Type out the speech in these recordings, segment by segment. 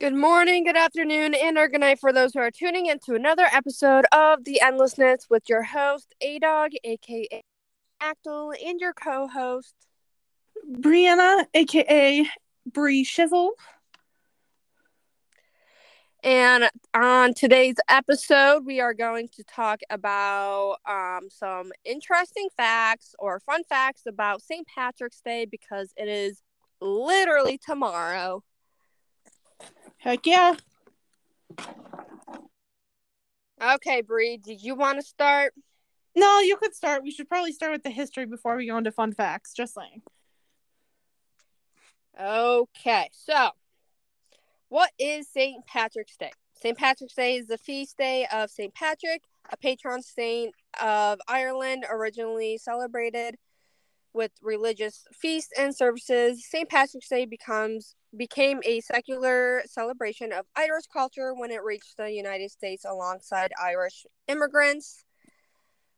Good morning, good afternoon, and or good night for those who are tuning in to another episode of The Endlessness with your host, A Dog, aka Achtyl, and your co host, Bryanna, aka Bry-Schizzle. And on today's episode, we are going to talk about um, some interesting facts or fun facts about St. Patrick's Day because it is literally tomorrow. Heck yeah. Okay, Bree, did you want to start? No, you could start. We should probably start with the history before we go into fun facts. Just saying. Okay, so what is St. Patrick's Day? St. Patrick's Day is the feast day of St. Patrick, a patron saint of Ireland, originally celebrated with religious feasts and services. St. Patrick's Day becomes became a secular celebration of Irish culture when it reached the United States alongside Irish immigrants.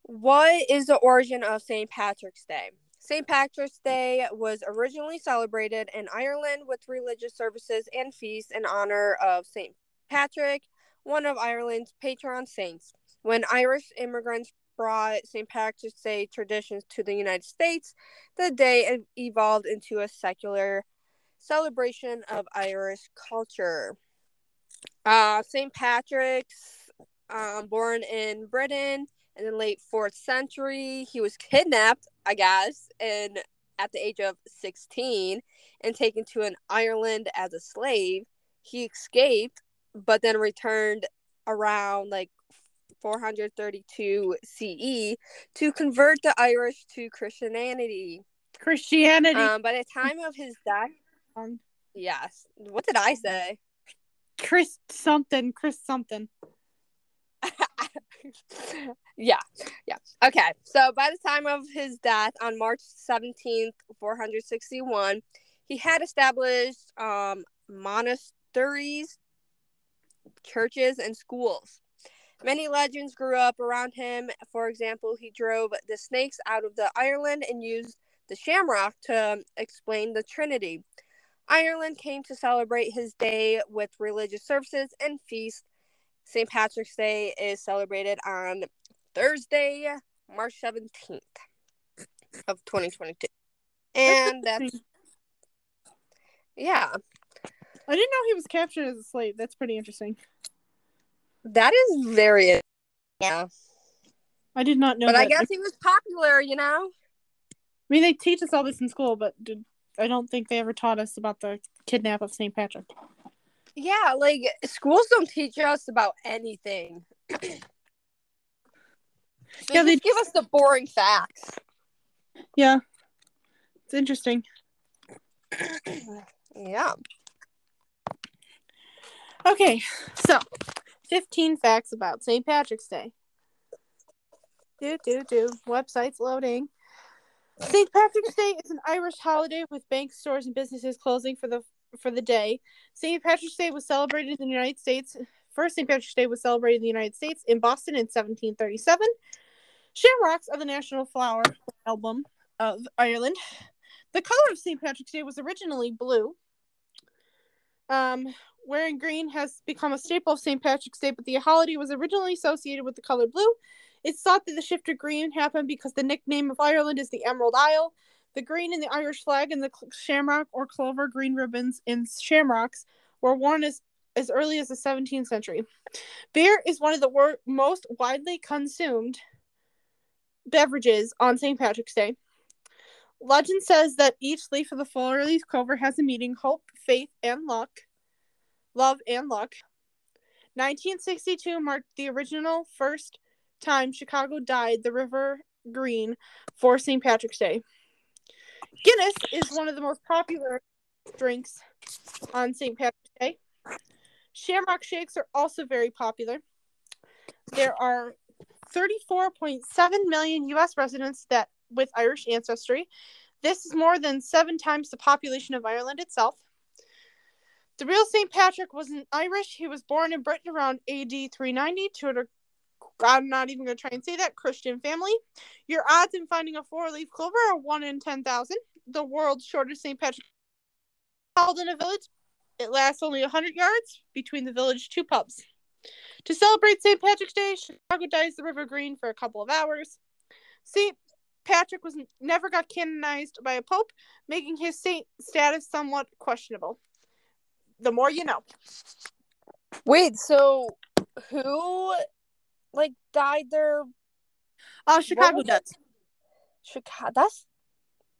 What is the origin of St. Patrick's Day? St. Patrick's Day was originally celebrated in Ireland with religious services and feasts in honor of St. Patrick, one of Ireland's patron saints. When Irish immigrants brought St. Patrick's Day traditions to the United States, the day evolved into a secular celebration of Irish culture. Uh, St. Patrick's, um, born in Britain in the late fourth century, he was kidnapped, I guess, and at the age of 16 and taken to an Ireland as a slave. He escaped, but then returned around like 432 CE to convert the Irish to Christianity. Christianity. Um, by the time of his death, Um, yes. What did I say? Chris something. Chris something. yeah, yeah. Okay, so by the time of his death on March 17th, 461, he had established um, monasteries, churches, and schools. Many legends grew up around him. For example, he drove the snakes out of the Ireland and used the shamrock to explain the Trinity. Ireland came to celebrate his day with religious services and feasts. St. Patrick's Day is celebrated on Thursday, March 17th of 2022. And that's, yeah, I didn't know he was captured as a slave. That's pretty interesting. That is very, yeah. I did not know But I guess he was popular, you know? I mean, they teach us all this in school, but did, I don't think they ever taught us about the kidnap of St. Patrick. Yeah, like schools don't teach us about anything. they Yeah, they- give us the boring facts. Yeah. It's interesting. yeah. Okay, so 15 facts about St. Patrick's Day. Do, do, do. Website's loading. St. Patrick's Day is an Irish holiday with banks, stores, and businesses closing for the for the day. St. Patrick's Day was celebrated in the United States. First St. Patrick's Day was celebrated in the United States in Boston in 1737. Shamrocks are the national flower album of Ireland. The color of St. Patrick's Day was originally blue. Um, wearing green has become a staple of St. Patrick's Day, but the holiday was originally associated with the color blue. It's thought that the shift to green happened because the nickname of Ireland is the Emerald Isle. The green in the Irish flag and the shamrock or clover green ribbons in shamrocks were worn as, as early as the 17th century. Beer is one of the wor- most widely consumed beverages on St. Patrick's Day. Legend says that each leaf of the four leaf clover has a meaning hope, faith, and luck. Love and luck. 1962 marked the original first time Chicago dyed the river green for St. Patrick's Day. Guinness is one of the most popular drinks on St. Patrick's Day. Shamrock shakes are also very popular. There are 34.7 million US residents that with Irish ancestry. This is more than 7 times the population of Ireland itself. The real St. Patrick wasn't Irish. He was born in Britain around AD 390 to a I'm not even going to try and say that Christian family. Your odds in finding a four-leaf clover are one in ten thousand. The world's shortest St. Patrick called in a village It lasts only 100 yards between the village two pubs. To celebrate St. Patrick's Day, Chicago dyes the river green for a couple of hours. St. Patrick was never got canonized by a pope, making his saint status somewhat questionable. The more you know. Wait, so who like died there? Uh, Chicago does. Chicago. That's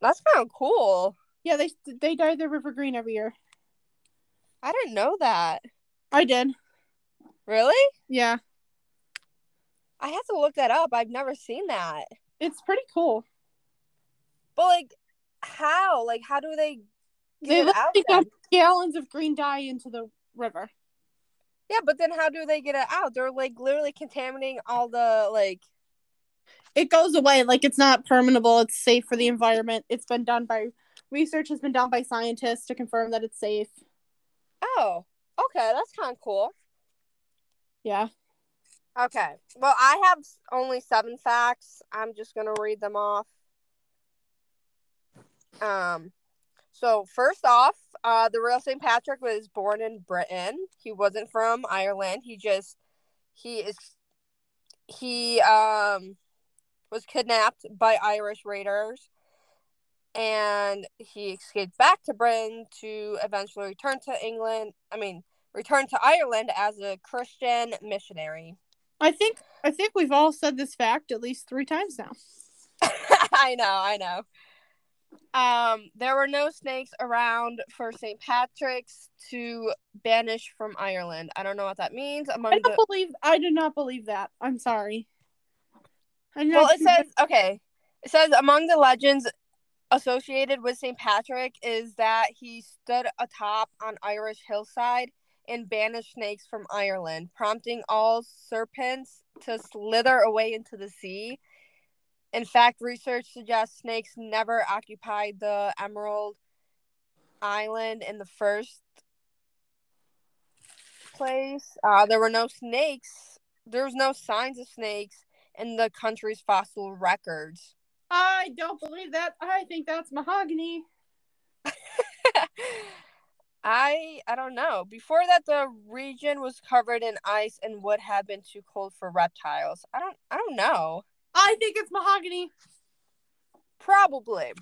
that's kind of cool. Yeah, they they dye the river green every year. I didn't know that. I did. Really? Yeah, I have to look that up. I've never seen that. it's pretty cool. But like, how? Like, how do they get They it out? Gallons of green dye into the river. Yeah, but then how do they get it out? They're like literally contaminating all the like. It goes away like it's not permanentable. It's safe for the environment. It's been done by research has been done by scientists to confirm that it's safe. Oh, okay, that's kind of cool. Yeah. Okay, well, I have only seven facts. I'm just gonna read them off. Um, so first off, uh, the real St. Patrick was born in Britain. He wasn't from Ireland. He just he is he um was kidnapped by Irish raiders, and he escaped back to Britain to eventually return to England. I mean, return to Ireland as a Christian missionary. I think I think we've all said this fact at least three times now. I know, I know. Um, there were no snakes around for St. Patrick's to banish from Ireland. I don't know what that means. Among I don't believe I do not believe that. I'm sorry. I do well, it says okay. It says among the legends associated with St. Patrick is that he stood atop an Irish hillside and banished snakes from Ireland, prompting all serpents to slither away into the sea. In fact, research suggests snakes never occupied the Emerald Island in the first place. Uh, there were no snakes. There was no signs of snakes in the country's fossil records. I don't believe that. I think that's mahogany. I I don't know. Before that, the region was covered in ice and would have been too cold for reptiles. I don't I don't know. I think it's mahogany. Probably.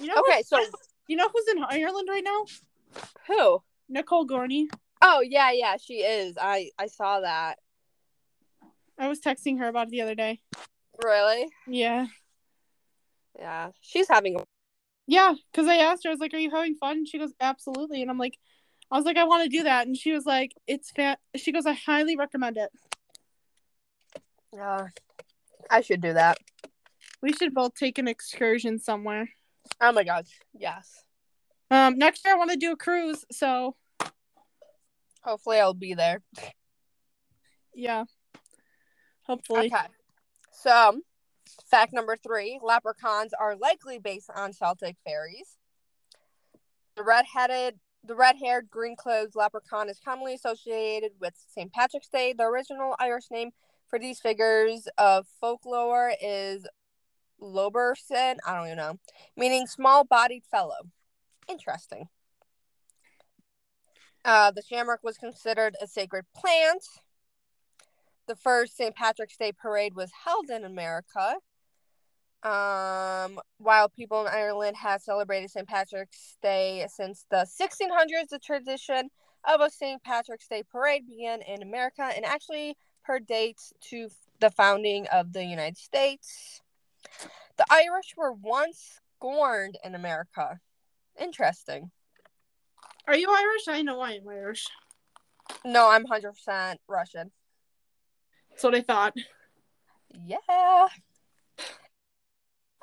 You know Okay, so who's- you know who's in Ireland right now? who? Nicole Gorney. Oh yeah, yeah, she is. I I saw that. I was texting her about it the other day. Really? Yeah. Yeah, she's having. A... Yeah, because I asked her, I was like, Are you having fun? And she goes, Absolutely. And I'm like, I was like, I want to do that. And she was like, It's fat. She goes, I highly recommend it. Uh, I should do that. We should both take an excursion somewhere. Oh my gosh, yes. Um, next year I want to do a cruise. So Hopefully, I'll be there. yeah, hopefully. Okay. So, fact number three: leprechauns are likely based on Celtic fairies. The red-headed, the red-haired, green-clothed leprechaun is commonly associated with St. Patrick's Day. The original Irish name for these figures of folklore is Loberson. I don't even know, meaning small-bodied fellow. Interesting. Uh, the shamrock was considered a sacred plant. The first St. Patrick's Day parade was held in America. Um, while people in Ireland have celebrated St. Patrick's Day since the 1600s, the tradition of a St. Patrick's Day parade began in America and actually predates to the founding of the United States. The Irish were once scorned in America. Interesting. Are you Irish? I know I am Irish. No, I'm 100% Russian. That's what I thought. Yeah.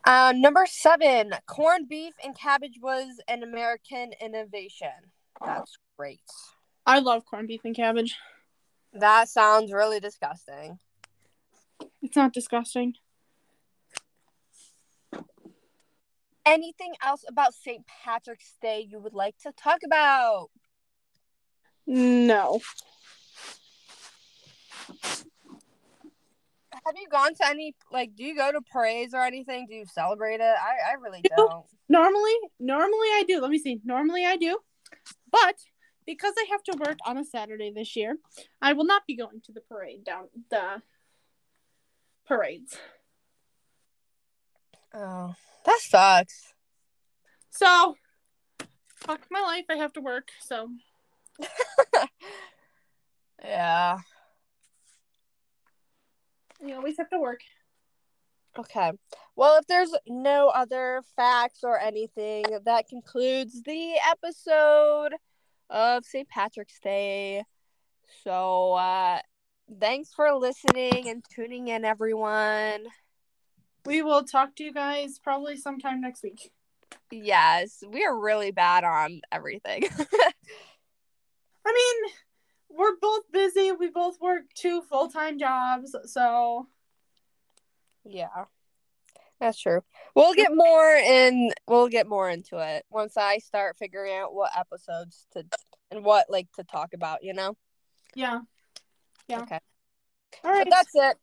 Uh, number seven, corned beef and cabbage was an American innovation. That's great. I love corned beef and cabbage. That sounds really disgusting. It's not disgusting. Anything else about St. Patrick's Day you would like to talk about? No. Have you gone to any like? Do you go to parades or anything? Do you celebrate it? I I really You don't. Normally, normally I do. Let me see. Normally I do. But because I have to work on a Saturday this year, I will not be going to the parade down the parades. Oh, that sucks. So, fuck my life. I have to work. So, yeah. you always have to work. Okay. Well, if there's no other facts or anything, that concludes the episode of St. Patrick's Day. So, uh, thanks for listening and tuning in, everyone. We will talk to you guys probably sometime next week. Yes, we are really bad on everything. I mean, we're both busy. We both work two full time jobs. So, yeah. That's true. We'll get more in we'll get more into it once I start figuring out what episodes to and what like to talk about, you know? yeah. Yeah. Okay. All right. But that's it.